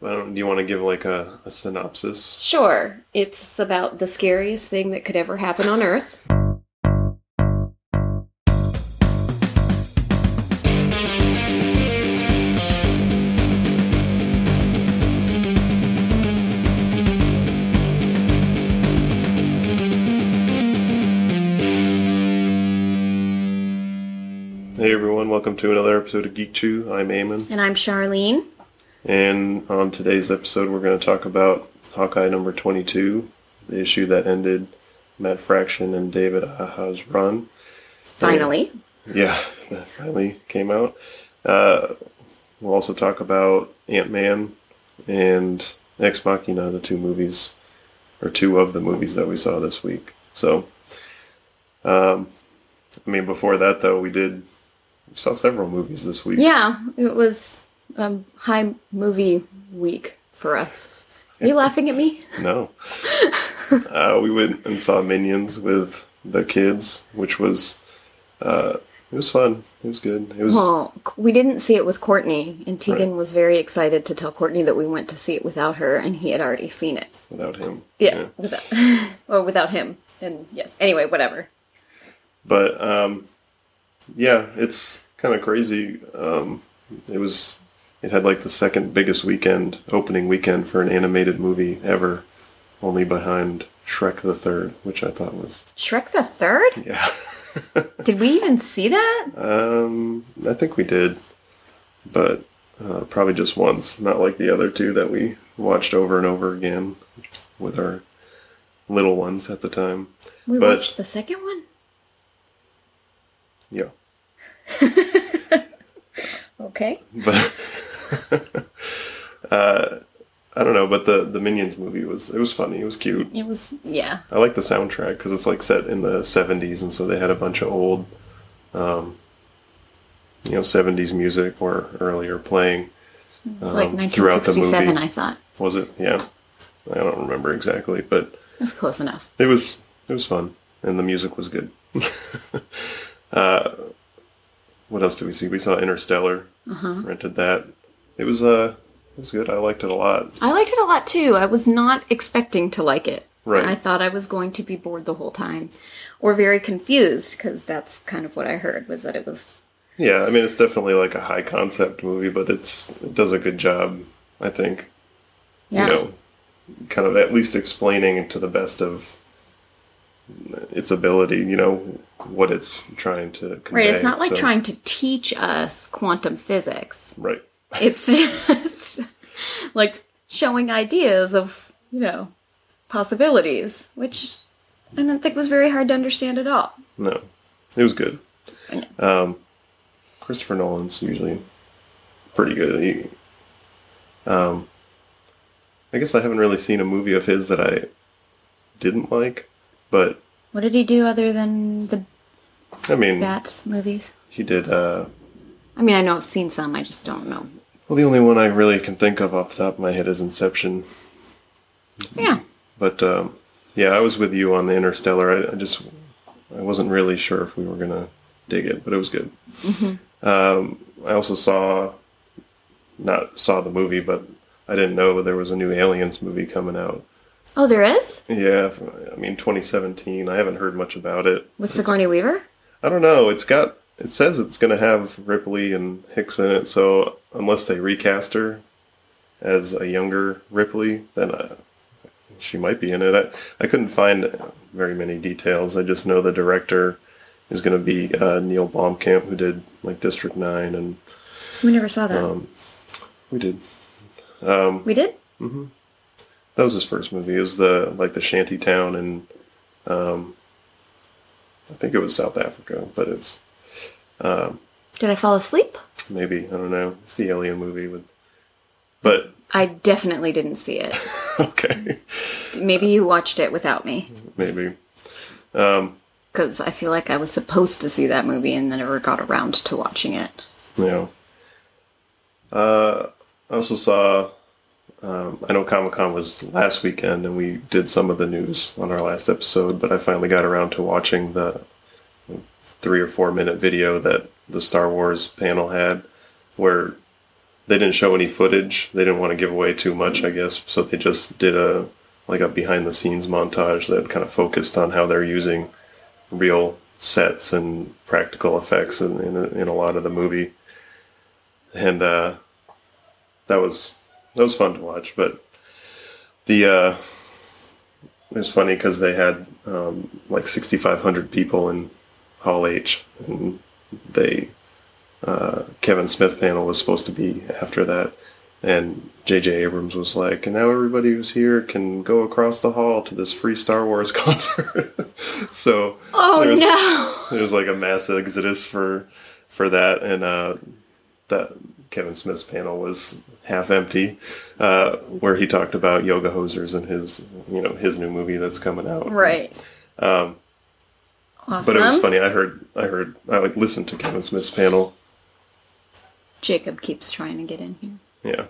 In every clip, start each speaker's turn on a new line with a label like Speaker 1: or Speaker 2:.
Speaker 1: I don't. Do you want to give like a, a synopsis?
Speaker 2: Sure, it's about the scariest thing that could ever happen on Earth.
Speaker 1: Hey everyone, welcome to another episode of Geek Chew. I'm Eamon,
Speaker 2: And I'm Charlene.
Speaker 1: And on today's episode, we're going to talk about Hawkeye number 22, the issue that ended Matt Fraction and David Aja's run.
Speaker 2: Finally.
Speaker 1: Yeah, that finally came out. Uh, we'll also talk about Ant Man and Ex Machina, the two movies, or two of the movies that we saw this week. So, um, I mean, before that though, we did we saw several movies this week.
Speaker 2: Yeah, it was um, high movie week for us. Are you laughing at me?
Speaker 1: No, uh, we went and saw Minions with the kids, which was uh, it was fun. It was good. It was
Speaker 2: Well, we didn't see it with Courtney, and Tegan
Speaker 1: Right.
Speaker 2: was very excited to tell Courtney that we went to see it without her, and he had already seen it.
Speaker 1: without him.
Speaker 2: Yeah, without, or without him. And yes, anyway, whatever.
Speaker 1: but um, yeah, it's kind of crazy. Um, it was it had like the second biggest weekend opening weekend for an animated movie ever, only behind Shrek the Third, which I thought was
Speaker 2: Shrek the Third?
Speaker 1: yeah.
Speaker 2: Did we even see that?
Speaker 1: um, I think we did, but uh, probably just once, not like the other two that we watched over and over again with our little ones at the time.
Speaker 2: We
Speaker 1: But-
Speaker 2: watched the second one?
Speaker 1: Yeah,
Speaker 2: Okay.
Speaker 1: but uh, I don't know. But the the Minions movie was it was funny. It was cute.
Speaker 2: It was, yeah.
Speaker 1: I like the soundtrack because it's like set in the '70s, and so they had a bunch of old, um, you know, '70s music or earlier playing.
Speaker 2: It's like
Speaker 1: um, throughout the
Speaker 2: 1967,
Speaker 1: movie.
Speaker 2: I thought.
Speaker 1: Was it? Yeah, I don't remember exactly, but
Speaker 2: it was close enough.
Speaker 1: it was it was fun, and the music was good. uh, what else did we see? We saw Interstellar.
Speaker 2: Uh-huh.
Speaker 1: Rented that. It was uh, it was good. I liked it a lot.
Speaker 2: I liked it a lot too. I was not expecting to like it.
Speaker 1: Right.
Speaker 2: I thought I was going to be bored the whole time or very confused because that's kind of what I heard was that it was
Speaker 1: Yeah, I mean it's definitely like a high concept movie, but it's it does a good job, I think.
Speaker 2: yeah.
Speaker 1: You know, kind of at least explaining to the best of its ability, you know, what it's trying to convey.
Speaker 2: right, it's not like
Speaker 1: so-
Speaker 2: trying to teach us quantum physics.
Speaker 1: Right.
Speaker 2: It's just like showing ideas of, you know, possibilities, which I don't think was very hard to understand at all.
Speaker 1: No. It was good. Um Christopher Nolan's usually pretty good. He, um I guess I haven't really seen a movie of his that I didn't like, but
Speaker 2: What did he do other than the
Speaker 1: I mean,
Speaker 2: Bats movies?
Speaker 1: he did uh
Speaker 2: I mean, I know I've seen some, I just don't know.
Speaker 1: Well, the only one I really can think of off the top of my head is Inception.
Speaker 2: Yeah.
Speaker 1: But um, yeah, I was with you on the Interstellar. I, I just I wasn't really sure if we were gonna dig it, but it was good. Um, I also saw not saw the movie, but I didn't know there was a new Aliens movie coming out.
Speaker 2: Oh, there is?
Speaker 1: Yeah, I mean 2017. I haven't heard much about it.
Speaker 2: With
Speaker 1: It's-
Speaker 2: Sigourney Weaver?
Speaker 1: I don't know. It's got. It says it's going to have Ripley and Hicks in it. So unless they recast her as a younger Ripley, then uh, she might be in it. I, I couldn't find very many details. I just know the director is going to be uh, Neil Blomkamp, who did like District Nine, and
Speaker 2: We never saw that.
Speaker 1: um, we did. Um,
Speaker 2: we did? Mhm.
Speaker 1: that was his first movie. It was the like the shanty town in, um, I think it was South Africa, but it's
Speaker 2: Did I fall asleep?
Speaker 1: maybe I don't know. It's the Alien movie with, but
Speaker 2: I definitely didn't see it.
Speaker 1: okay,
Speaker 2: Maybe you watched it without me.
Speaker 1: maybe. Um,
Speaker 2: Because I feel like I was supposed to see that movie and then never got around to watching it.
Speaker 1: yeah. Uh, I also saw. Um, I know Comic Con was last weekend, and we did some of the news on our last episode. But I finally got around to watching the three or four minute video that the Star Wars panel had, where they didn't show any footage. They didn't want to give away too much, I guess. So they just did a like a behind the scenes montage that kind of focused on how they're using real sets and practical effects in in a, in a lot of the movie, and uh, that was that was fun to watch. But the uh, it was funny because they had um, like sixty five hundred people in Hall H, and they uh, Kevin Smith panel was supposed to be after that. And J.J. Abrams was like, and now everybody who's here can go across the hall to this free Star Wars concert. so
Speaker 2: Oh
Speaker 1: there's,
Speaker 2: no!
Speaker 1: there's like a mass exodus for for that, and uh, that Kevin Smith's panel was half empty, uh, where he talked about yoga hosers and his you know his new movie that's coming out.
Speaker 2: Right.
Speaker 1: Um,
Speaker 2: Awesome.
Speaker 1: but it was funny. I heard I heard I like listened to Kevin Smith's panel.
Speaker 2: Jacob keeps trying to get in here.
Speaker 1: Yeah,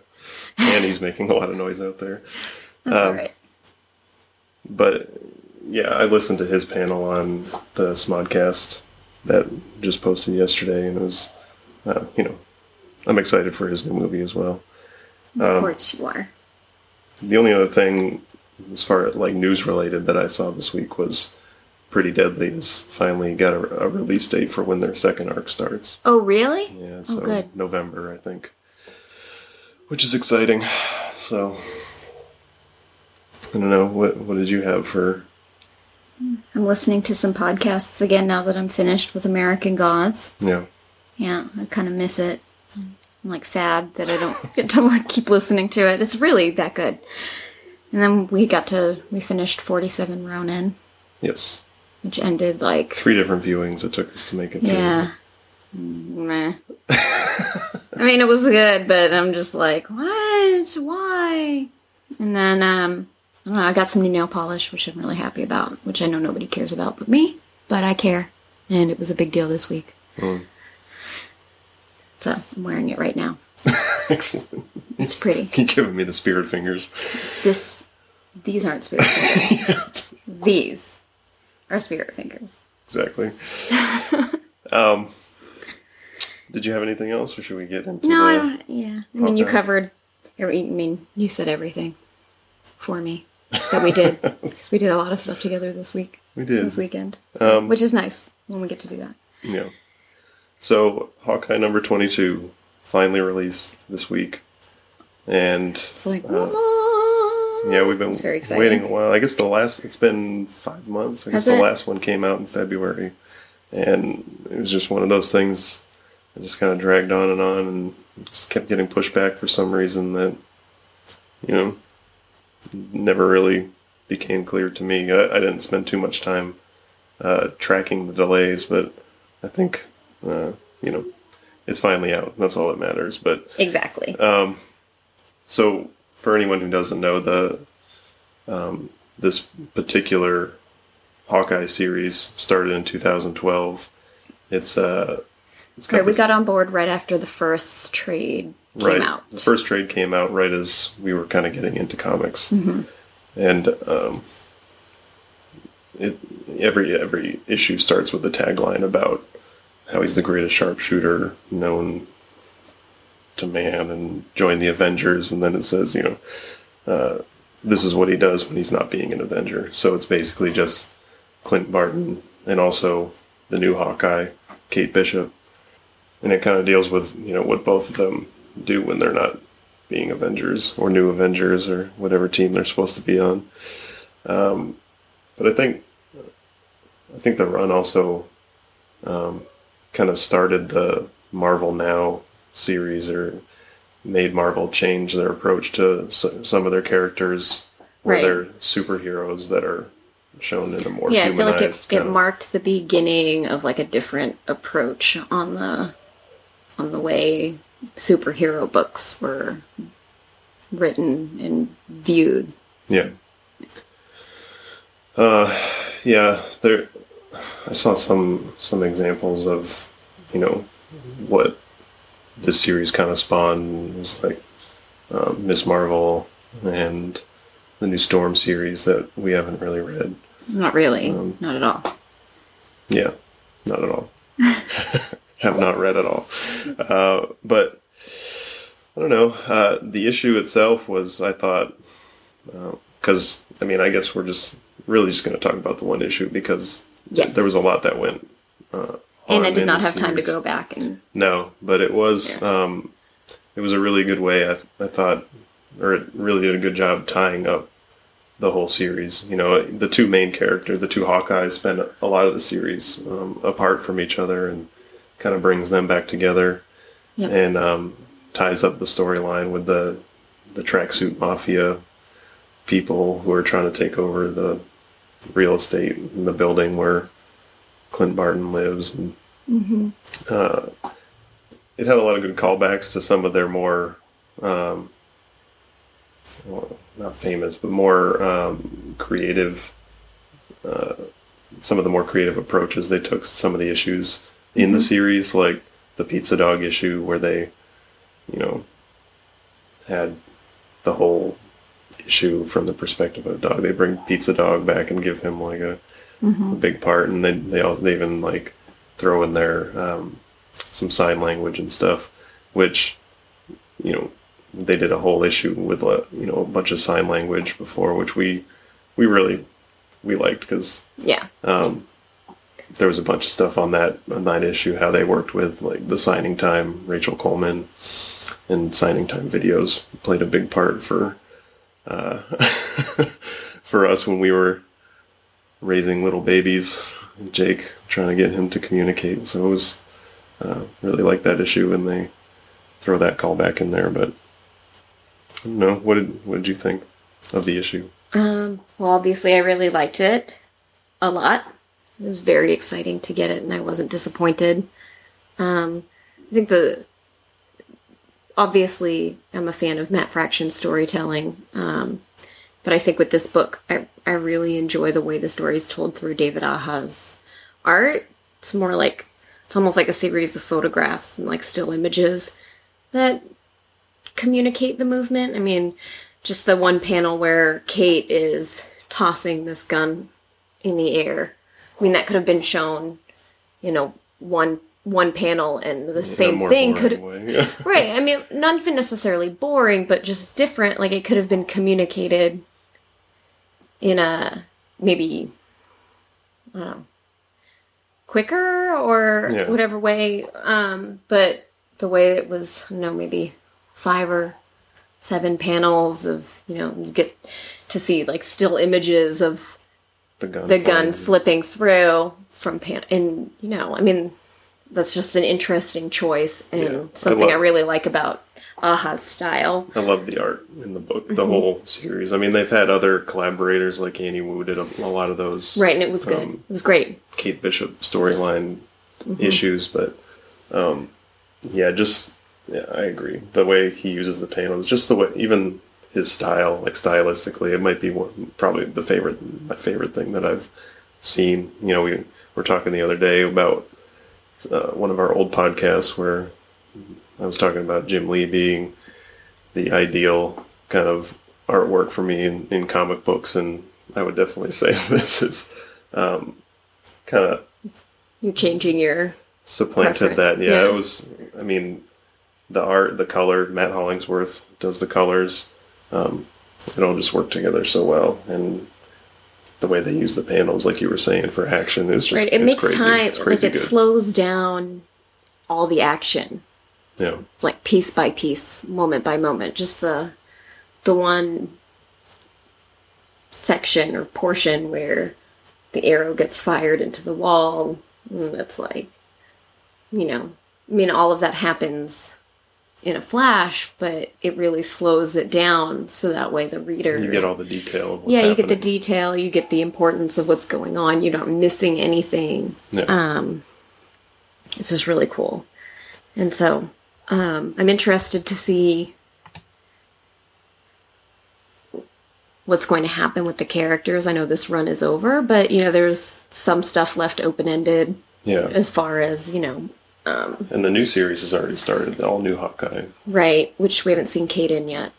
Speaker 1: and he's making a lot of noise out there.
Speaker 2: That's
Speaker 1: Um,
Speaker 2: all right.
Speaker 1: but yeah, I listened to his panel on the Smodcast that just posted yesterday, and it was, uh, you know, I'm excited for his new movie as well.
Speaker 2: Of
Speaker 1: um,
Speaker 2: course you are.
Speaker 1: The only other thing, as far as like news related, that I saw this week was Pretty Deadly has finally got a, a release date for when their second arc starts.
Speaker 2: Oh really?
Speaker 1: Yeah,
Speaker 2: Oh,
Speaker 1: so
Speaker 2: good.
Speaker 1: November, I think, which is exciting. So I don't know what what did you have for
Speaker 2: I'm listening to some podcasts again now that I'm finished with American Gods.
Speaker 1: yeah.
Speaker 2: Yeah, I kind of miss it. I'm like sad that I don't get to like keep listening to it. It's really that good. And then we got to we finished 47 Ronin,
Speaker 1: Yes.
Speaker 2: Which ended like
Speaker 1: Three different viewings it took us to make it through.
Speaker 2: yeah. Meh. I mean, it was good, but I'm just like, what? Why? And then um, I don't know. I got some new nail polish, which I'm really happy about. Which I know nobody cares about but me, but I care, and it was a big deal this week.
Speaker 1: Mm.
Speaker 2: So I'm wearing it right now.
Speaker 1: Excellent.
Speaker 2: It's pretty.
Speaker 1: Keep giving me the spirit fingers.
Speaker 2: This, these aren't spirit fingers. these are spirit fingers.
Speaker 1: Exactly. um, did you have anything else, or should we get into?
Speaker 2: No,
Speaker 1: the,
Speaker 2: I don't. Yeah, I mean, you covered. Every, I mean, you said everything for me that we did because we did a lot of stuff together this week,
Speaker 1: We did.
Speaker 2: this weekend,
Speaker 1: Um,
Speaker 2: which is nice when we get to do that.
Speaker 1: Yeah. So Hawkeye number twenty-two finally released this week, and
Speaker 2: It's like,
Speaker 1: Uh? Yeah, we've been
Speaker 2: It's very exciting.
Speaker 1: waiting a while. I guess the last it's been five months. I guess
Speaker 2: Has
Speaker 1: the
Speaker 2: it?
Speaker 1: last one came out in February, and it was just one of those things. that just kind of dragged on and on, and just kept getting pushed back for some reason that you know never really became clear to me. I, I didn't spend too much time uh, tracking the delays, but I think uh, you know it's finally out. That's all that matters. But
Speaker 2: Exactly.
Speaker 1: um, so, for anyone who doesn't know, the um, this particular Hawkeye series started in 2012. It's uh, it's
Speaker 2: right, we got on board right after the first trade came
Speaker 1: right.
Speaker 2: out.
Speaker 1: The first trade came out right as we were kind of getting into comics,
Speaker 2: Mm-hmm.
Speaker 1: and um, it every every issue starts with the tagline about how he's the greatest sharpshooter known to man and join the Avengers, and then it says, you know, uh, this is what he does when he's not being an Avenger. So it's basically just Clint Barton and also the new Hawkeye, Kate Bishop, and it kind of deals with you know what both of them do when they're not being Avengers or new Avengers or whatever team they're supposed to be on. Um, but I think I think the run also um, kind of started the Marvel Now series or made Marvel change their approach to s- some of their characters where
Speaker 2: Right.
Speaker 1: they're superheroes that are shown in a more
Speaker 2: yeah, I feel like it, it marked the beginning of like a different approach on the on the way superhero books were written and viewed.
Speaker 1: Yeah. Uh, yeah. There, I saw some some examples of, you know, what this series kind of spawned. It was like um, Miss Marvel and the new Storm series that we haven't really read.
Speaker 2: Not really,
Speaker 1: Um,
Speaker 2: not at all.
Speaker 1: Yeah, not at all. Have not read at all. Uh, but I don't know. Uh, the issue itself was, I thought, because I mean, I guess we're just really just going to talk about the one issue because
Speaker 2: Yes.
Speaker 1: there was a lot that went.
Speaker 2: And I did not have time to go back and
Speaker 1: No, but it was um, it was a really good way. I, I thought, or it really did a good job tying up the whole series. You know, the two main characters, the two Hawkeyes, spend a lot of the series um, apart from each other, and kind of brings them back together,
Speaker 2: Yep.
Speaker 1: and um, ties up the storyline with the the tracksuit mafia people who are trying to take over the real estate in the building where Clint Barton lives and uh, it had a lot of good callbacks to some of their more, um, well, not famous, but more um, creative, uh, some of the more creative approaches they took to some of the issues in the series, like the pizza dog issue, where they, you know, had the whole issue from the perspective of a dog. They bring pizza dog back and give him like a, a big part, and they they also they even like throw in there um, some sign language and stuff, which you know they did a whole issue with uh, you know a bunch of sign language before, which we we really we liked because
Speaker 2: yeah.
Speaker 1: um, there was a bunch of stuff on that on that issue how they worked with like the signing time Rachel Coleman and signing time videos played a big part for uh, for us when we were raising little babies Jake trying to get him to communicate so it was uh, really like that issue and they throw that call back in there but I don't know what did what did you think of the issue
Speaker 2: Um, well, obviously, I really liked it a lot. It was very exciting to get it, and I wasn't disappointed. Um, I think the obviously I'm a fan of Matt Fraction's storytelling, um, but I think with this book, I I really enjoy the way the story is told through David Aja's art. It's more like it's almost like a series of photographs and like still images that communicate the movement. I mean, just the one panel where Kate is tossing this gun in the air. I mean, that could have been shown, you know, one one panel, and the
Speaker 1: a
Speaker 2: same thing could.
Speaker 1: Yeah.
Speaker 2: right. I mean, not even necessarily boring, but just different. Like it could have been communicated in a maybe I don't know quicker or
Speaker 1: Yeah.
Speaker 2: whatever way. Um, but the way it was, I don't know, maybe five or seven panels of you know you get to see like still images of
Speaker 1: the gun
Speaker 2: the gun flipping through from pan and you know i mean that's just an interesting choice and
Speaker 1: Yeah,
Speaker 2: something I,
Speaker 1: love-
Speaker 2: really like about Aja's style
Speaker 1: I love the art in the book,
Speaker 2: Mm-hmm.
Speaker 1: the whole series. I mean, they've had other collaborators like Annie Wu did a, a lot of those
Speaker 2: right and it was good
Speaker 1: Um,
Speaker 2: it was great
Speaker 1: Kate Bishop storyline
Speaker 2: Mm-hmm.
Speaker 1: issues, but um, yeah, just yeah, I agree. The way he uses the panels, just the way, even his style, like stylistically, it might be one, probably the favorite, my favorite thing that I've seen. You know, we were talking the other day about uh, one of our old podcasts where I was talking about Jim Lee being the ideal kind of artwork for me in, in comic books, and I would definitely say this is um, kind of
Speaker 2: you're changing your
Speaker 1: supplanted
Speaker 2: Preference,
Speaker 1: that. Yeah,
Speaker 2: yeah.
Speaker 1: it was. I mean, the art, the color. Matt Hollingsworth does the colors. Um, it all just worked together so well, and the way they use the panels, like you were saying, for action is just
Speaker 2: right it
Speaker 1: it's
Speaker 2: makes
Speaker 1: crazy.
Speaker 2: time
Speaker 1: It's
Speaker 2: like it
Speaker 1: good.
Speaker 2: slows down all the action
Speaker 1: yeah,
Speaker 2: like piece by piece, moment by moment. Just the the one section or portion where the arrow gets fired into the wall. That's like, you know, I mean, all of that happens in a flash, but it really slows it down so that way the reader
Speaker 1: you get all the detail. Of what's
Speaker 2: yeah, you get the detail, you get the importance of what's going on. You're not missing anything.
Speaker 1: Yeah.
Speaker 2: Um, it's just really cool, and so um, I'm interested to see what's going to happen with the characters. I know this run is over, but you know, there's some stuff left open ended
Speaker 1: yeah,
Speaker 2: as far as you know,
Speaker 1: and the new series has already started. The all new Hawkeye.
Speaker 2: right? Which we haven't seen Kate in yet,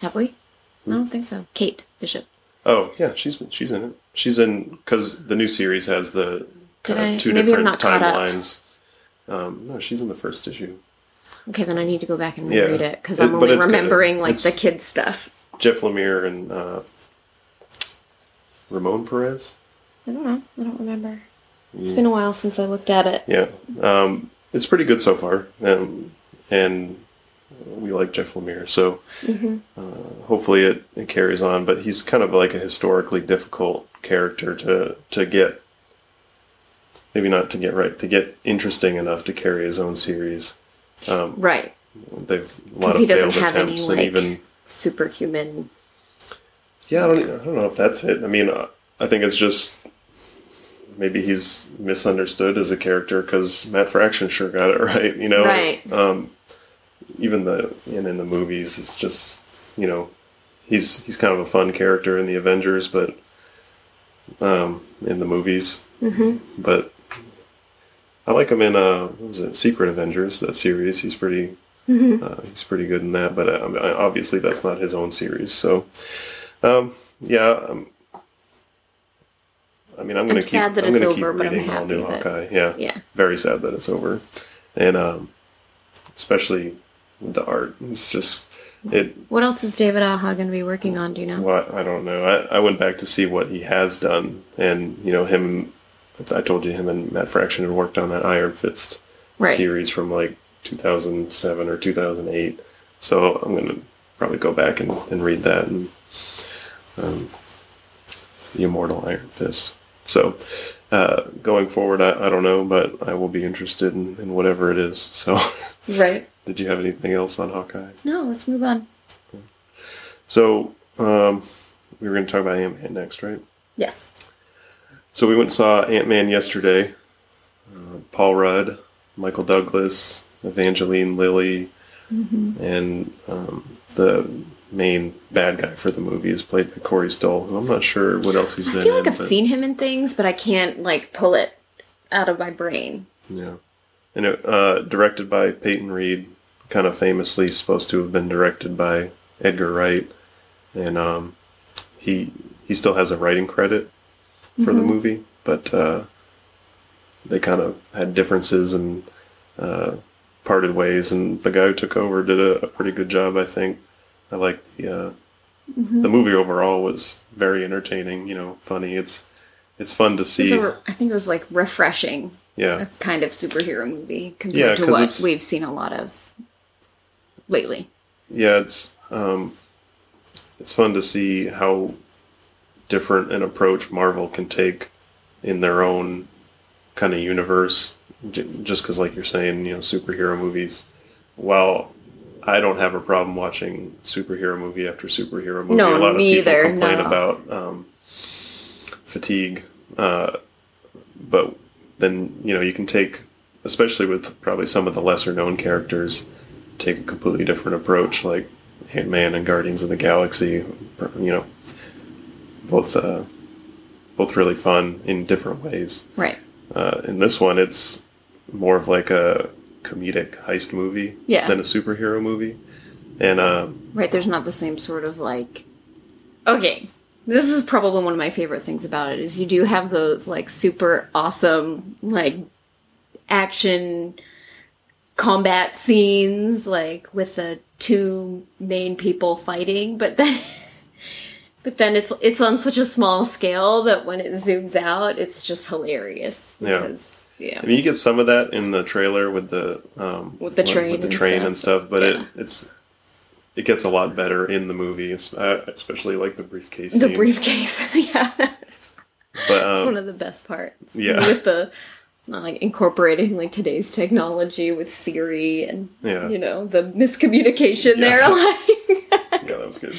Speaker 2: have we? I don't think so. Kate Bishop.
Speaker 1: Oh yeah, she's she's in it. She's in because the new series has the
Speaker 2: Did
Speaker 1: kind
Speaker 2: I-
Speaker 1: of two
Speaker 2: I'm
Speaker 1: different
Speaker 2: not caught up.
Speaker 1: timelines. Um, no, she's in the first issue.
Speaker 2: Okay, then I need to go back and
Speaker 1: Yeah.
Speaker 2: reread it because I'm
Speaker 1: but
Speaker 2: only remembering like the kids stuff.
Speaker 1: Jeff Lemire and uh, Ramon Perez.
Speaker 2: I don't know. I don't remember. It's been a while since I looked at it.
Speaker 1: Yeah, um, it's pretty good so far, um, and we like Jeff Lemire, so uh, hopefully it, it carries on. But he's kind of like a historically difficult character to to get, maybe not to get right, to get interesting enough to carry his own series. Um,
Speaker 2: Right.
Speaker 1: they've a lot of
Speaker 2: he doesn't have any like
Speaker 1: even
Speaker 2: superhuman.
Speaker 1: Yeah, I don't, I don't know if that's it. I mean, uh, I think it's just maybe he's misunderstood as a character because Matt Fraction sure got it right. You know,
Speaker 2: Right.
Speaker 1: Um, even the and in the movies, it's just you know he's he's kind of a fun character in the Avengers, but um, in the movies, mm-hmm. but I like him in uh, what was it, Secret Avengers? That series, he's pretty. Uh, he's pretty good in that, but uh, obviously that's not his own series. So, um, yeah, um, I mean, I'm going to keep.
Speaker 2: that
Speaker 1: I'm going to keep
Speaker 2: over, but I'm
Speaker 1: reading all new
Speaker 2: that-
Speaker 1: Hawkeye. Yeah,
Speaker 2: Yeah.
Speaker 1: very sad that it's over, and um, especially with the art, it's just it.
Speaker 2: What else is David Aja going to be working on? Do you know?
Speaker 1: Well, I don't know. I, I went back to see what he has done, and you know him. I told you him and Matt Fraction had worked on that Iron Fist
Speaker 2: Right.
Speaker 1: series from like 2007 or 2008. So I'm gonna probably go back and, and read that and um, the Immortal Iron Fist. So uh, going forward, I, I don't know, but I will be interested in, in whatever it is. So
Speaker 2: Right.
Speaker 1: did you have anything else on Hawkeye?
Speaker 2: No, let's move on.
Speaker 1: So um, we were going to talk about Ant Man next, right?
Speaker 2: Yes.
Speaker 1: So we went and saw Ant Man yesterday. Uh, Paul Rudd, Michael Douglas, Evangeline Lilly, and um, the main bad guy for the movie is played by Corey Stoll, who I'm not sure what else he's been
Speaker 2: I feel like
Speaker 1: in.
Speaker 2: I've
Speaker 1: but-
Speaker 2: seen him in things, but I can't like pull it out of my brain.
Speaker 1: Yeah. And it, uh, directed by Peyton Reed, kind of famously supposed to have been directed by Edgar Wright, and um, he he still has a writing credit for the movie, but uh, they kind of had differences and uh, parted ways, and the guy who took over did a, a pretty good job, I think. I like the uh, the movie overall was very entertaining, you know, funny. It's it's fun to see.
Speaker 2: a- I think it was like refreshing,
Speaker 1: yeah.
Speaker 2: a kind of superhero movie compared
Speaker 1: Yeah,
Speaker 2: to what we've seen a lot of lately.
Speaker 1: yeah, it's um, it's fun to see how different an approach Marvel can take in their own kind of universe. J- just because, like you're saying, you know, superhero movies. While I don't have a problem watching superhero movie after superhero movie,
Speaker 2: No,
Speaker 1: a lot of
Speaker 2: me
Speaker 1: people
Speaker 2: either,
Speaker 1: complain
Speaker 2: no.
Speaker 1: about um, fatigue. Uh, but then you know you can take, especially with probably some of the lesser known characters, take a completely different approach, like Ant Man and Guardians of the Galaxy. You know, both uh, both really fun in different ways.
Speaker 2: Right.
Speaker 1: Uh, in this one, it's more of like a comedic heist movie
Speaker 2: Yeah.
Speaker 1: than a superhero movie, and um,
Speaker 2: Right. There's not the same sort of like. Okay. This is probably one of my favorite things about it is you do have those like super awesome like action combat scenes like with the two main people fighting but then but then it's it's on such a small scale that when it zooms out it's just hilarious
Speaker 1: Yeah.
Speaker 2: because yeah
Speaker 1: I mean, you get some of that in the trailer with the um,
Speaker 2: With the train
Speaker 1: with the
Speaker 2: and
Speaker 1: train
Speaker 2: stuff.
Speaker 1: and stuff, but
Speaker 2: Yeah.
Speaker 1: it it's it gets a lot better in the movie, uh, especially like the briefcase.
Speaker 2: the
Speaker 1: scene.
Speaker 2: briefcase yeah
Speaker 1: but
Speaker 2: it's
Speaker 1: um,
Speaker 2: one of the best parts
Speaker 1: yeah.
Speaker 2: with the not like incorporating like today's technology with Siri and
Speaker 1: Yeah.
Speaker 2: you know the miscommunication
Speaker 1: Yeah.
Speaker 2: there like
Speaker 1: yeah, that was good.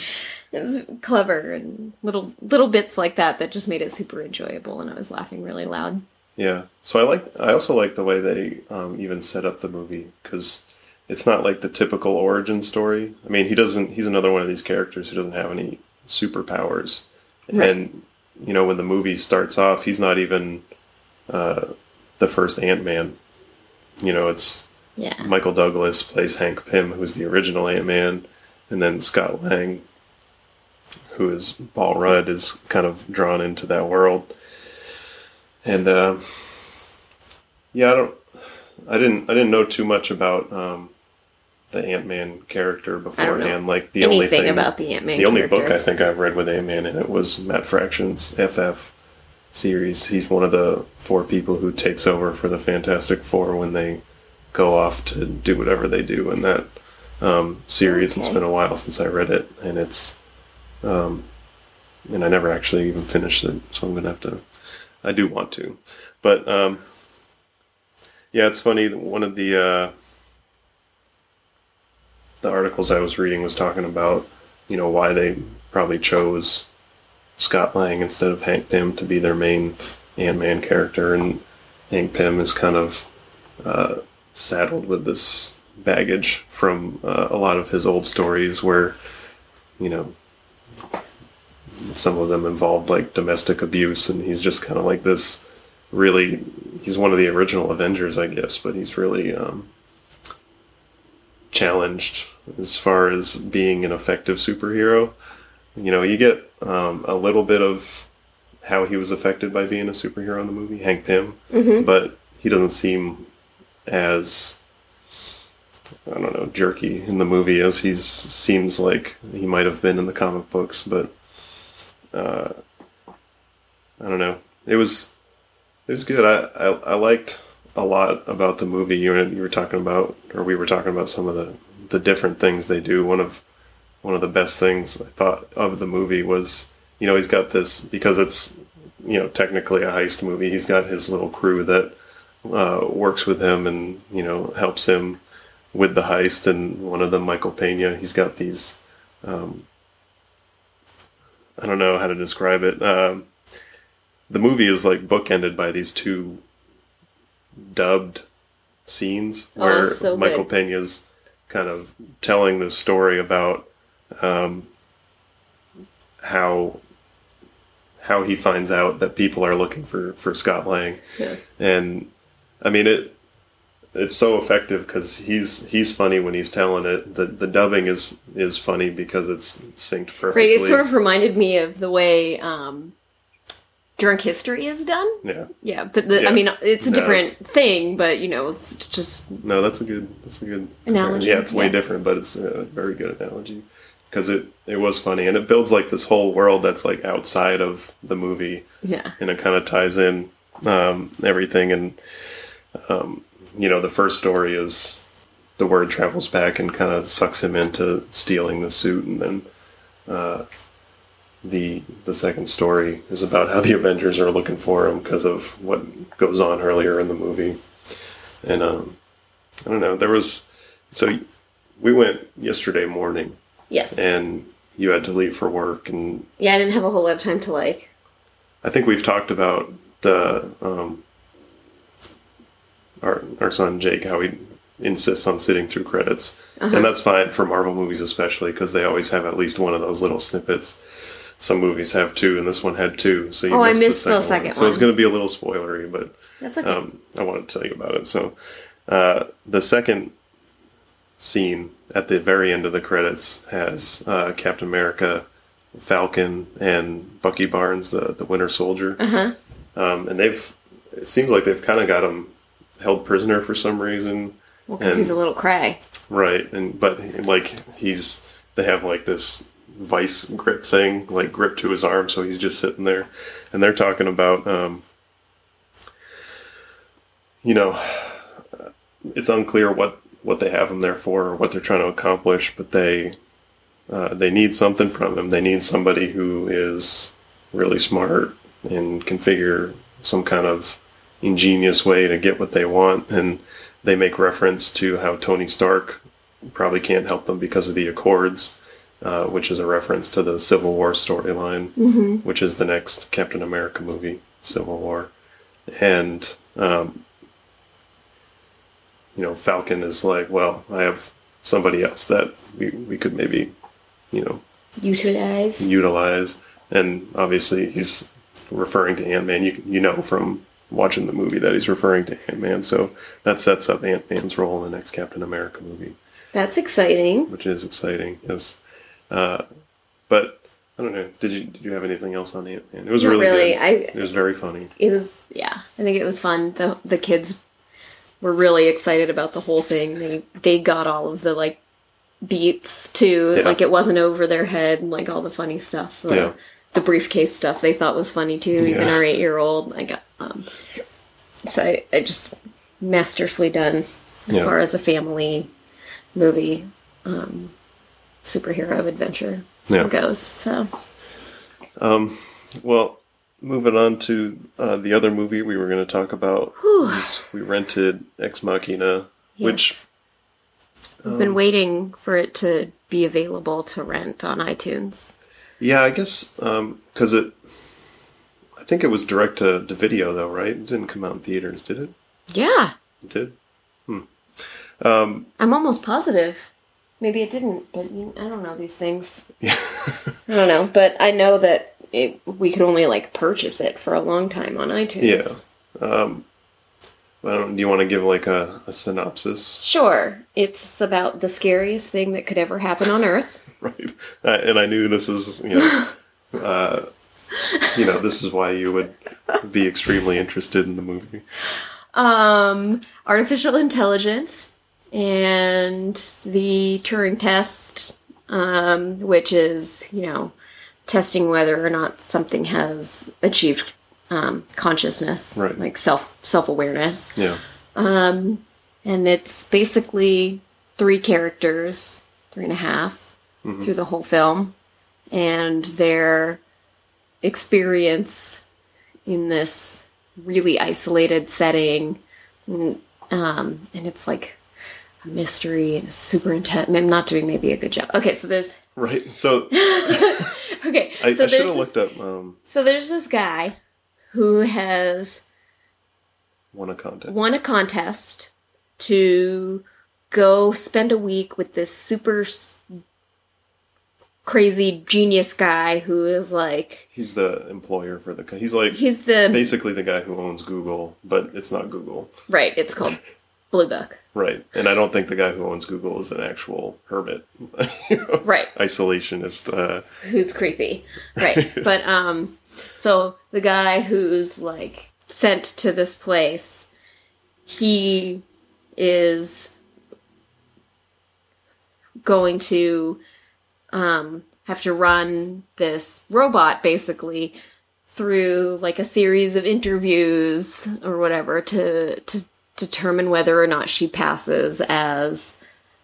Speaker 2: It's clever and little little bits like that that just made it super enjoyable and I was laughing really loud.
Speaker 1: Yeah. So I like. I also like the way they um, even set up the movie because it's not like the typical origin story. I mean, he doesn't. He's another one of these characters who doesn't have any superpowers,
Speaker 2: Right.
Speaker 1: and you know when the movie starts off, he's not even uh, the first Ant Man. You know, it's
Speaker 2: Yeah.
Speaker 1: Michael Douglas plays Hank Pym, who's the original Ant Man, and then Scott Lang, who is Paul Rudd, is kind of drawn into that world. And uh, yeah, I don't, I didn't, I didn't know too much about um, the Ant Man character beforehand. Like the only thing
Speaker 2: about the Ant Man.
Speaker 1: the only book I think I've read with Ant Man in it was Matt Fraction's FF series. He's one of the four people who takes over for the Fantastic Four when they go off to do whatever they do in that um, series. It's been a while since I read it, and it's um, and I never actually even finished it, so I'm gonna have to. I do want to, but um, yeah, it's funny. that One of the uh, the articles I was reading was talking about you know why they probably chose Scott Lang instead of Hank Pym to be their main Ant Man character, and Hank Pym is kind of uh, saddled with this baggage from uh, a lot of his old stories, where you know some of them involved like domestic abuse, and he's just kind of like this. Really, he's one of the original Avengers, I guess, but he's really um, challenged as far as being an effective superhero. You know, you get um, a little bit of how he was affected by being a superhero in the movie, Hank Pym, but he doesn't seem as I don't know jerky in the movie as he seems like he might have been in the comic books. But uh, I don't know. It was it was good. I, I I liked a lot about the movie. You you were talking about, or we were talking about some of the the different things they do. One of one of the best things I thought of the movie was, you know, he's got this because it's, you know, technically a heist movie. He's got his little crew that uh, works with him and you know helps him with the heist. And one of them, Michael Pena, he's got these. Um, I don't know how to describe it. Um, the movie is like bookended by these two dubbed scenes
Speaker 2: Oh,
Speaker 1: where
Speaker 2: so
Speaker 1: Michael
Speaker 2: good.
Speaker 1: Pena's kind of telling this story about um, how how he finds out that people are looking for for Scott Lang,
Speaker 2: Yeah.
Speaker 1: and I mean it. It's so effective because he's he's funny when he's telling it. the The dubbing is is funny because it's synced perfectly.
Speaker 2: Right, it sort of reminded me of the way um, Drunk History is done.
Speaker 1: yeah.
Speaker 2: Yeah, but the,
Speaker 1: Yeah.
Speaker 2: I mean, it's a
Speaker 1: No,
Speaker 2: different
Speaker 1: it's-
Speaker 2: thing, but you know, it's just
Speaker 1: No, that's a good. That's a good
Speaker 2: Analogy,
Speaker 1: Yeah, it's way
Speaker 2: yeah.
Speaker 1: different, but it's a very good analogy because it it was funny and it builds like this whole world that's like outside of the movie
Speaker 2: yeah,
Speaker 1: and it kind of ties in um, everything. And um, you know, the first story is the word travels back and kind of sucks him into stealing the suit, and then uh, the the second story is about how the Avengers are looking for him because of what goes on earlier in the movie. And um, I don't know, there was so we went yesterday morning,
Speaker 2: yes,
Speaker 1: and you had to leave for work, and
Speaker 2: yeah. I didn't have a whole lot of time to like.
Speaker 1: I think we've talked about the um, our our son Jake how he insists on sitting through credits, and that's fine for Marvel movies especially because they always have at least one of those little snippets. Some movies have two, and this one had two. So you
Speaker 2: Oh, I
Speaker 1: missed,
Speaker 2: missed the second one.
Speaker 1: So it's going to be a little spoilery, but
Speaker 2: That's okay.
Speaker 1: um, I want to tell you about it. So, uh, the second scene at the very end of the credits has uh, Captain America, Falcon, and Bucky Barnes, the the Winter Soldier.
Speaker 2: Uh-huh.
Speaker 1: Um, and they've it seems like they've kind of got him held prisoner for some reason,
Speaker 2: well, because he's a little cray.
Speaker 1: right? And but like he's they have like this vice grip thing like grip to his arm, so he's just sitting there, and they're talking about. Um, you know, it's unclear what what they have him there for or what they're trying to accomplish, but they uh, they need something from him. They need somebody who is really smart and can figure some kind of ingenious way to get what they want. And they make reference to how Tony Stark probably can't help them because of the Accords, uh, which is a reference to the Civil War storyline, which is the next Captain America movie, Civil War. And um, you know, Falcon is like, well, I have somebody else that we, we could maybe, you know,
Speaker 2: Utilize.
Speaker 1: utilize. And obviously, he's referring to Ant Man. You you know from watching the movie that he's referring to Ant Man. So that sets up Ant Man's role in the next Captain America movie,
Speaker 2: That's exciting.
Speaker 1: which is exciting. Yes, uh, but I don't know. Did you did you have anything else on Ant Man? It was
Speaker 2: Not
Speaker 1: really,
Speaker 2: really.
Speaker 1: good.
Speaker 2: I
Speaker 1: it was very funny.
Speaker 2: it was yeah. I think it was fun. The the kids were really excited about the whole thing. They they got all of the like beats too.
Speaker 1: Yeah.
Speaker 2: Like it wasn't over their head and like all the funny stuff. The,
Speaker 1: Yeah.
Speaker 2: The briefcase stuff they thought was funny too. Even our eight year old. I got um so I, I just masterfully done as
Speaker 1: Yeah.
Speaker 2: far as a family movie um superhero adventure
Speaker 1: Yeah.
Speaker 2: goes. So
Speaker 1: Well, moving on to uh, the other movie we were going to talk about. we rented Ex Machina, which
Speaker 2: I've
Speaker 1: Um,
Speaker 2: been waiting for it to be available to rent on iTunes.
Speaker 1: Yeah, I guess because it, I think it was direct to, to video though, right? It didn't come out in theaters, did it?
Speaker 2: Yeah,
Speaker 1: It did. Hmm.
Speaker 2: Um, I'm almost positive. Maybe it didn't, but you, I don't know these things.
Speaker 1: Yeah.
Speaker 2: I don't know, but I know that it, we could only like purchase it for a long time on iTunes.
Speaker 1: yeah. Um. Do you want to give like a, a synopsis?
Speaker 2: Sure, it's about the scariest thing that could ever happen on Earth.
Speaker 1: right? Uh, and I knew this is, you know, uh, you know, this is why you would be extremely interested in the movie.
Speaker 2: Um, artificial intelligence and the Turing test, um, which is you know testing whether or not something has achieved um, consciousness,
Speaker 1: Right.
Speaker 2: like self self awareness.
Speaker 1: Yeah, Um,
Speaker 2: and it's basically three characters, three and a half, through the whole film, and their experience in this really isolated setting, and, um, and it's like a mystery and super intense. I'm not doing maybe a good job. Okay, so there's
Speaker 1: right. So
Speaker 2: okay,
Speaker 1: I,
Speaker 2: so
Speaker 1: I should have looked up um,
Speaker 2: so there's this guy who has
Speaker 1: won a contest.
Speaker 2: won a contest to go spend a week with this super s- crazy genius guy who is like
Speaker 1: He's the employer for the. He's like
Speaker 2: he's the
Speaker 1: basically the guy who owns Google, but it's not Google,
Speaker 2: right it's called blue book
Speaker 1: right? And I don't think the guy who owns Google is an actual hermit, you know,
Speaker 2: right
Speaker 1: isolationist. Uh,
Speaker 2: who's creepy right but um so the guy who's like sent to this place he is going to um have to run this robot basically through like a series of interviews or whatever to to determine whether or not she passes as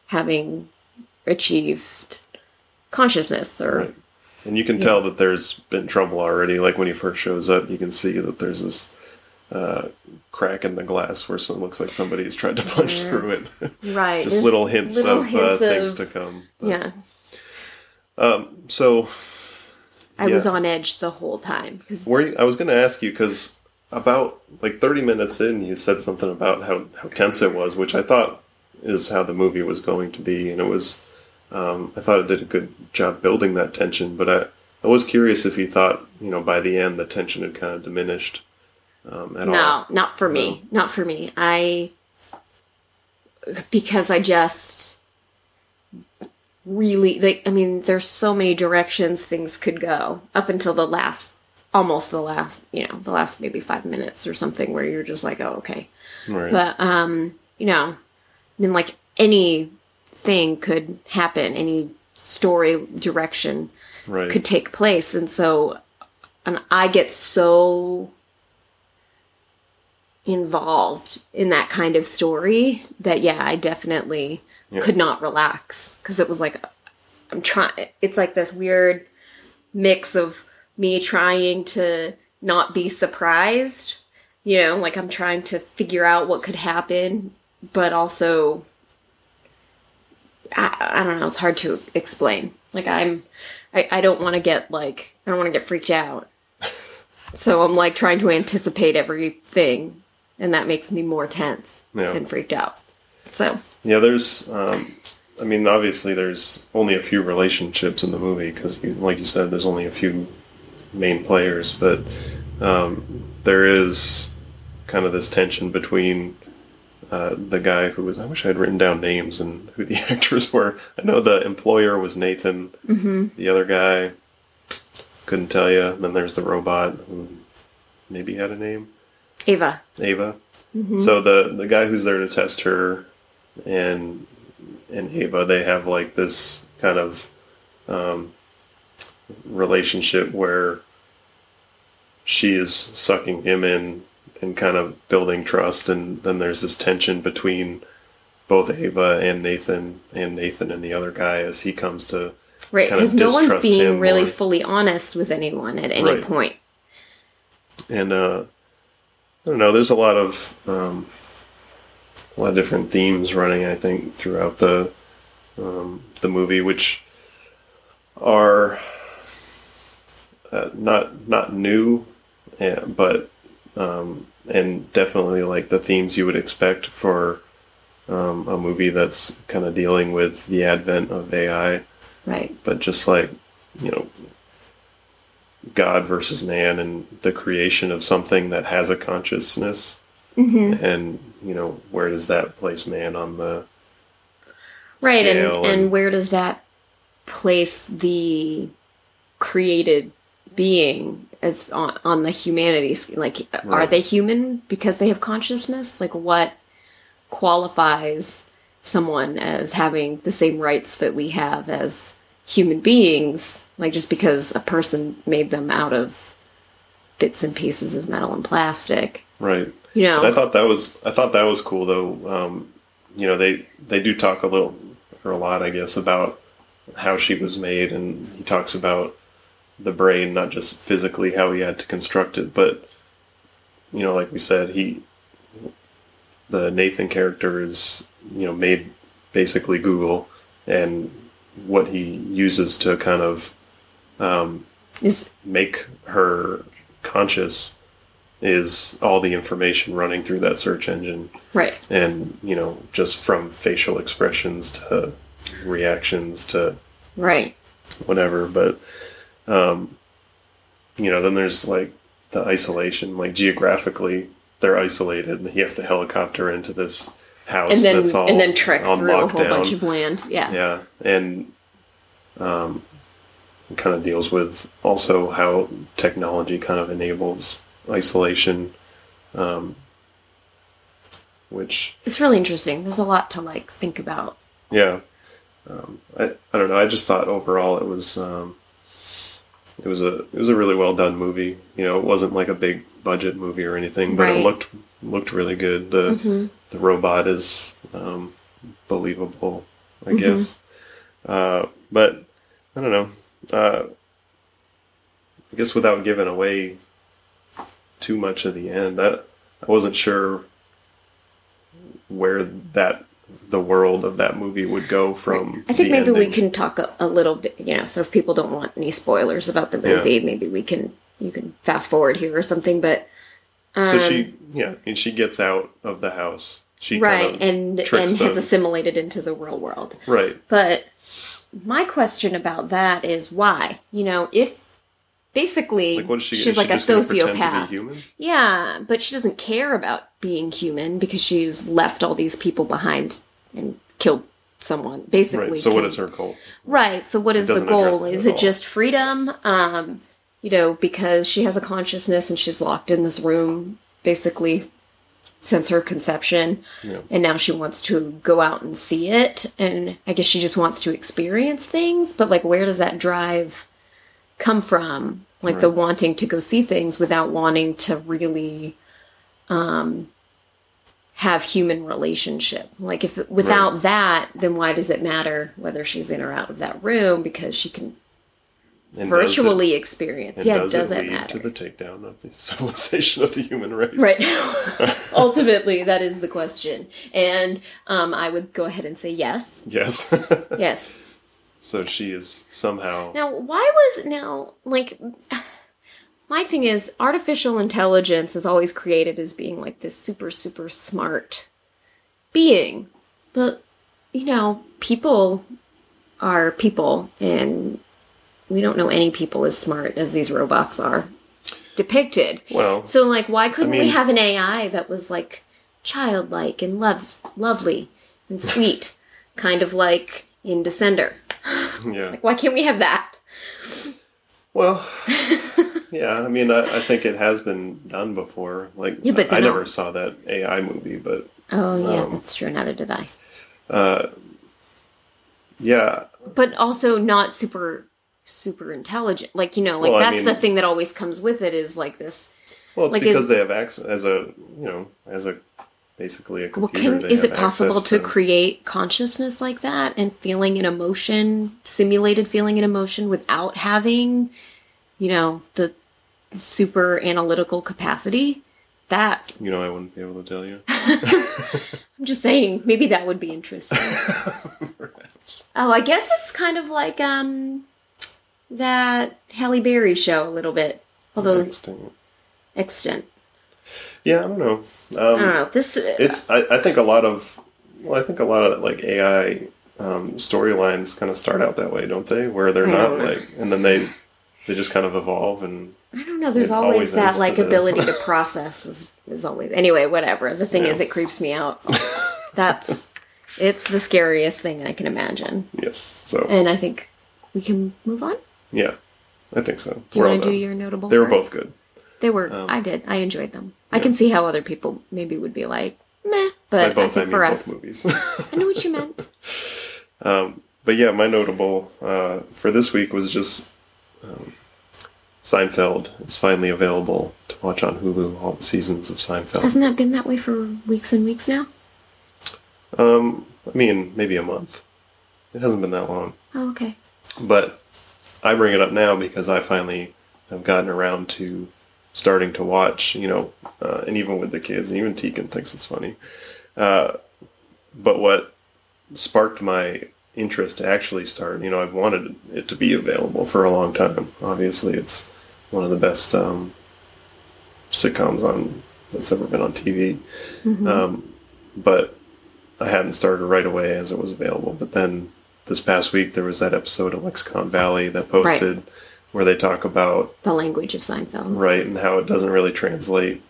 Speaker 2: having achieved consciousness or
Speaker 1: Right. And you can tell that there's been trouble already. Like when he first shows up, you can see that there's this uh, crack in the glass where it looks like somebody's tried to punch through it.
Speaker 2: right
Speaker 1: Just
Speaker 2: there's
Speaker 1: little hints
Speaker 2: little
Speaker 1: of
Speaker 2: hints
Speaker 1: uh, things to come.
Speaker 2: yeah
Speaker 1: So,
Speaker 2: I was on edge the whole time
Speaker 1: were you, I was going to ask you because about like 30 minutes in, you said something about how, how tense it was, which I thought is how the movie was going to be. And it was, um, I thought it did a good job building that tension, but I, I was curious if you thought, you know, by the end, the tension had kind of diminished um, at all.
Speaker 2: no, not for me, not for me. I because I just really like. I mean, there's so many directions things could go up until the last, almost the last, you know, the last maybe five minutes or something where you're just like, oh, okay.
Speaker 1: Right.
Speaker 2: But um, you know, I mean, like anything could happen, any story direction
Speaker 1: right.
Speaker 2: could take place, and so, and I get so involved in that kind of story that yeah, I definitely
Speaker 1: Yeah.
Speaker 2: could not relax because it was like I'm trying. It's like this weird mix of me trying to not be surprised, you know, like I'm trying to figure out what could happen, but also I, I don't know, it's hard to explain. Like I'm I, I don't want to get like I don't want to get freaked out. So I'm like trying to anticipate everything and that makes me more tense
Speaker 1: Yeah.
Speaker 2: and freaked out. So
Speaker 1: Yeah, there's. Um, I mean, obviously, there's only a few relationships in the movie because, like you said, there's only a few main players, but um, there is kind of this tension between uh, the guy who was. I wish I had written down names and who the actors were. I know the employer was Nathan. Mm-hmm. The other guy couldn't tell you. And then there's the robot who maybe had a name.
Speaker 2: Ava.
Speaker 1: Ava. So the the guy who's there to test her and and Ava, they have like this kind of um, relationship where she is sucking him in and kind of building trust, and then there's this tension between both Ava and Nathan, and Nathan and the other guy as he comes to
Speaker 2: Right, because no one's being really
Speaker 1: more.
Speaker 2: fully honest with anyone at any
Speaker 1: Right.
Speaker 2: point.
Speaker 1: and uh, I don't know. There's a lot of um, a lot of different themes running. I think throughout the um, the movie, which are uh, not not new, uh, but um, and definitely like the themes you would expect for um, a movie that's kind of dealing with the advent of AI
Speaker 2: Right.
Speaker 1: but just like you know god versus man and the creation of something that has a consciousness
Speaker 2: Mm-hmm.
Speaker 1: and you know where does that place man on the
Speaker 2: Right, and,
Speaker 1: scale
Speaker 2: and where does that place the created being as on, on the humanity sc- like are they human because they have consciousness? Like what qualifies someone as having the same rights that we have as human beings like just because a person made them out of bits and pieces of metal and plastic?
Speaker 1: Right.
Speaker 2: You know?
Speaker 1: And i thought that was i thought that was cool though. Um you know they they do talk a little or a lot i guess about how she was made and he talks about the brain not just physically how he had to construct it but you know like we said he the nathan character is you know made basically google and what he uses to kind of um,
Speaker 2: is
Speaker 1: make her conscious is all the information running through that search engine.
Speaker 2: Right.
Speaker 1: And you know just from facial expressions to reactions to
Speaker 2: right.
Speaker 1: whatever but um you know then there's like the isolation like geographically they're isolated he has to helicopter into this house
Speaker 2: and then
Speaker 1: that's all
Speaker 2: and then trek
Speaker 1: on
Speaker 2: through a whole
Speaker 1: lockdown.
Speaker 2: bunch of land yeah
Speaker 1: yeah and um kind of deals with also how technology kind of enables isolation um which
Speaker 2: It's really interesting. There's a lot to like think about.
Speaker 1: yeah um, I, I don't know i just thought overall it was um it was a it was a really well done movie you know it wasn't like a big budget movie or anything but
Speaker 2: Right.
Speaker 1: it looked looked really good the
Speaker 2: Mhm.
Speaker 1: the robot is um, believable, I
Speaker 2: Mhm.
Speaker 1: guess. Uh, but I don't know. Uh, I guess without giving away too much of the end, I, I wasn't sure where that the world of that movie would go from.
Speaker 2: I think maybe we can talk a, a little bit, you know, so if people don't want any spoilers about the
Speaker 1: Yeah.
Speaker 2: movie, maybe we can you can fast forward here or something. But um,
Speaker 1: So she, yeah, and she gets out of the house. She
Speaker 2: right and and
Speaker 1: tricks
Speaker 2: has assimilated into the real world.
Speaker 1: right,
Speaker 2: But my question about that is why? You know, if basically
Speaker 1: like she?
Speaker 2: she's like
Speaker 1: she
Speaker 2: a
Speaker 1: just gonna pretend to be
Speaker 2: sociopath. Yeah, but she doesn't care about being human because she's left all these people behind and killed someone. Basically,
Speaker 1: Right. So what is her goal?
Speaker 2: Right. So what is the goal? is it
Speaker 1: all.
Speaker 2: just freedom? Um, you know, because she has a consciousness and she's locked in this room basically since her conception.
Speaker 1: Yeah.
Speaker 2: And now she wants to go out and see it and I guess she just wants to experience things, but like where does that drive come from? Like the wanting to go see things without wanting to really um have human relationship. Like if without that, then why does it matter whether she's in or out of that room because she can
Speaker 1: And does it-
Speaker 2: virtually experience.
Speaker 1: And
Speaker 2: yeah,
Speaker 1: does, it
Speaker 2: that
Speaker 1: lead
Speaker 2: matter?
Speaker 1: to the takedown of the civilization of the human race?
Speaker 2: Right. Ultimately, that is the question. And um, I would go ahead and say yes.
Speaker 1: Yes.
Speaker 2: Yes.
Speaker 1: So she is somehow.
Speaker 2: Now, why was now like my thing is artificial intelligence is always created as being like this super super smart being. But you know, people are people and we don't know any people as smart as these robots are depicted.
Speaker 1: Well,
Speaker 2: So like why couldn't we
Speaker 1: mean-
Speaker 2: have an AI that was like childlike and love lovely and sweet, kind of like in Descender?
Speaker 1: yeah.
Speaker 2: Like why can't we have that?
Speaker 1: Well, Yeah, I mean, I, I think it has been done before. Like,
Speaker 2: Yeah, but
Speaker 1: I, I never saw that AI movie, but
Speaker 2: Oh yeah,
Speaker 1: Um,
Speaker 2: that's true. Neither did I.
Speaker 1: uh, yeah,
Speaker 2: But also not super super intelligent. Like you know, like
Speaker 1: Well, I
Speaker 2: that's
Speaker 1: mean-
Speaker 2: the thing that always comes with it is like this.
Speaker 1: well, it's
Speaker 2: Like,
Speaker 1: because they have access as a you know as a basically a
Speaker 2: Well, can is it possible to create consciousness like that and feeling an emotion, simulated feeling an emotion without having, you know, the super analytical capacity? That
Speaker 1: You know, I wouldn't be able to tell you.
Speaker 2: I'm just saying, maybe that would be interesting.
Speaker 1: Perhaps.
Speaker 2: oh, I guess it's kind of like um that Halle Berry show a little bit, although
Speaker 1: Interesting.
Speaker 2: Extant.
Speaker 1: Yeah, I don't know.
Speaker 2: I don't
Speaker 1: Um,
Speaker 2: know. This
Speaker 1: it's I, I think a lot of well, I think a lot of like AI um, storylines kind of start out that way, don't they? Where they're
Speaker 2: I
Speaker 1: not like, and then they they just kind of evolve and
Speaker 2: I don't know. There's always,
Speaker 1: always
Speaker 2: that
Speaker 1: ends to
Speaker 2: like ability to process is is always anyway. Whatever. The thing
Speaker 1: Yeah.
Speaker 2: is, it creeps me out. That's it's the scariest thing I can imagine,
Speaker 1: yes. So
Speaker 2: and I think we can move on.
Speaker 1: yeah, I think so.
Speaker 2: Do you want to do your notable?
Speaker 1: They were
Speaker 2: first?
Speaker 1: both good.
Speaker 2: They were.
Speaker 1: Um,
Speaker 2: I did. I enjoyed them. I can see how other people maybe would be like, meh. But I
Speaker 1: both, I,
Speaker 2: think
Speaker 1: mean
Speaker 2: for
Speaker 1: both
Speaker 2: us,
Speaker 1: movies.
Speaker 2: I know what you meant.
Speaker 1: um, but yeah, my notable uh, for this week was just um, Seinfeld. It's finally available to watch on Hulu. All the seasons of Seinfeld.
Speaker 2: Hasn't that been that way for weeks and weeks now?
Speaker 1: Um, I mean, maybe a month. It hasn't been that long.
Speaker 2: Oh, okay.
Speaker 1: But I bring it up now because I finally have gotten around to starting to watch, you know, uh, and even with the kids, and even Tegan thinks it's funny. Uh, but what sparked my interest to actually start, you know, I've wanted it to be available for a long time. Obviously, it's one of the best um, sitcoms on that's ever been on TV.
Speaker 2: Mhm.
Speaker 1: Um, but I hadn't started right away as it was available. But then this past week there was that episode of Lexicon Valley that posted where they talk about
Speaker 2: the language of Seinfeld.
Speaker 1: right and how it doesn't really translate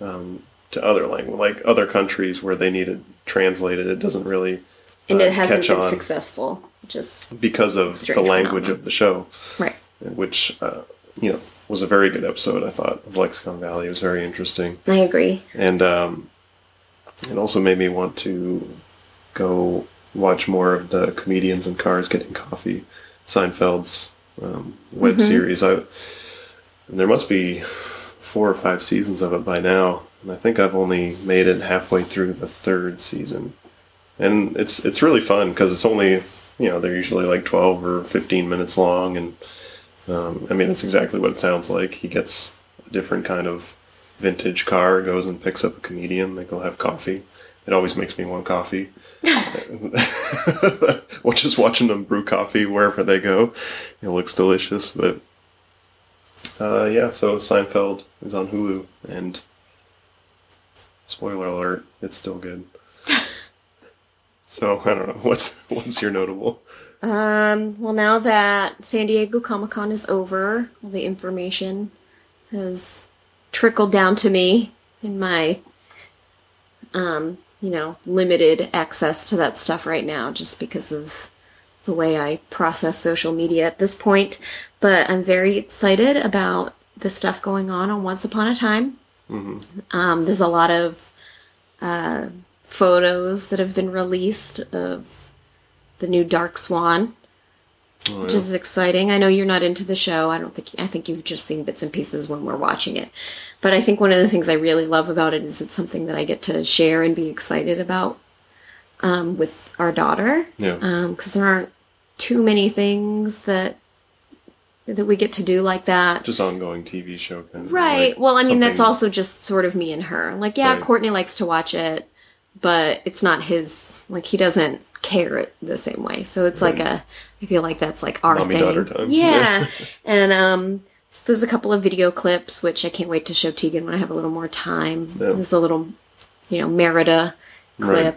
Speaker 1: um, to other language, like other countries where they need it translated. It doesn't really
Speaker 2: And
Speaker 1: uh,
Speaker 2: it hasn't
Speaker 1: catch
Speaker 2: been successful. Just
Speaker 1: because of the language
Speaker 2: phenomenon.
Speaker 1: of the show,
Speaker 2: right.
Speaker 1: which uh, you know was a very good episode. I thought of Lexicon Valley. It was very interesting.
Speaker 2: I agree.
Speaker 1: and um, it also made me want to go watch more of the comedians in cars getting coffee seinfeld's um, web
Speaker 2: Mhm.
Speaker 1: series i there must be four or five seasons of it by now and i think i've only made it halfway through the third season. And it's it's really fun because it's only you know they're usually like 12 or 15 minutes long and um, i mean it's exactly what it sounds like. He gets a different kind of vintage car goes and picks up a comedian they go have coffee it always makes me want coffee. Well just watching them brew coffee wherever they go it looks delicious but uh, yeah so seinfeld is on hulu and spoiler alert it's still good. So i don't know what's what's your notable?
Speaker 2: Um, well, now that San Diego Comic Con is over, all the information has trickled down to me in my, um, you know, limited access to that stuff right now just because of the way I process social media at this point. But I'm very excited about the stuff going on on Once Upon a Time.
Speaker 1: hmm
Speaker 2: Um, there's a lot of uh, photos that have been released of the new Dark Swan,
Speaker 1: oh,
Speaker 2: which
Speaker 1: yeah.
Speaker 2: is exciting. I know you're not into the show. I don't think I think you've just seen bits and pieces when we're watching it. But I think one of the things I really love about it is it's something that I get to share and be excited about um, with our daughter
Speaker 1: yeah
Speaker 2: because there aren't too many things that that we get to do like that.
Speaker 1: just ongoing tv show kind of
Speaker 2: Right.
Speaker 1: like
Speaker 2: well, I mean, that's also just sort of me and her. Like, yeah,
Speaker 1: Right.
Speaker 2: Courtney likes to watch it, but it's not his. Like, he doesn't care it the same way. So it's like a. I feel like that's like our
Speaker 1: Mommy
Speaker 2: thing.
Speaker 1: time.
Speaker 2: Yeah. and um, so there's a couple of video clips which I can't wait to show Tegan when I have a little more time.
Speaker 1: Yeah.
Speaker 2: There's a little, you know, Merida clip,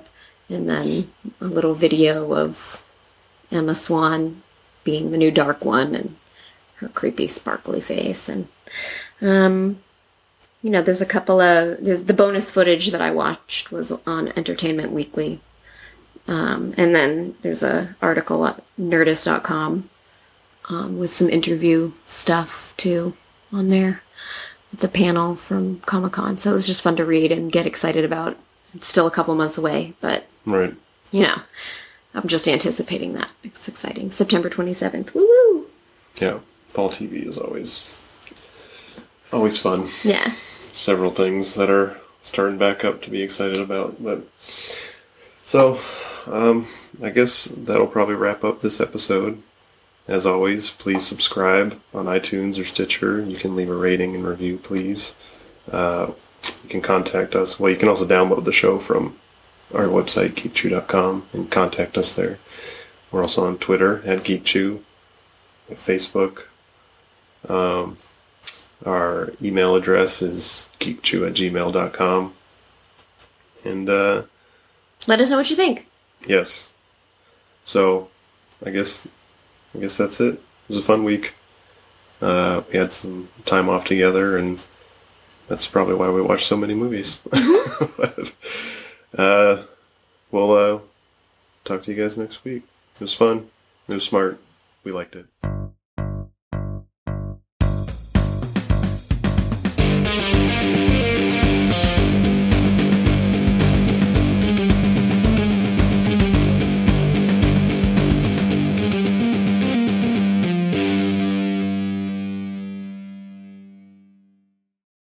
Speaker 1: Right.
Speaker 2: and then a little video of Emma Swan being the new Dark One and her creepy sparkly face and um you know there's a couple of there's the bonus footage that i watched was on entertainment weekly um, and then there's a article at nerdist.com um, with some interview stuff too on there with the panel from Comic Con. So it was just fun to read and get excited about. It's still a couple months away, but
Speaker 1: Right.
Speaker 2: you know, I'm just anticipating that. It's exciting. September 27th. Woo woo!
Speaker 1: Yeah. Fall TV is always always fun.
Speaker 2: Yeah.
Speaker 1: Several things that are starting back up to be excited about. But so um I guess that'll probably wrap up this episode. As always, please subscribe on iTunes or Stitcher. You can leave a rating and review, please. Uh, you can contact us. Well, you can also download the show from our website, geekchew.com, and contact us there. We're also on Twitter at geekchew, Facebook. Um, our email address is geekchew at gmail.com. And uh,
Speaker 2: Let us know what you think.
Speaker 1: Yes. So I guess I guess that's it. It was a fun week. Uh, we had some time off together, and that's probably why we watched so many movies. but, uh, we'll uh, talk to you guys next week. It was fun. It was smart. We liked it.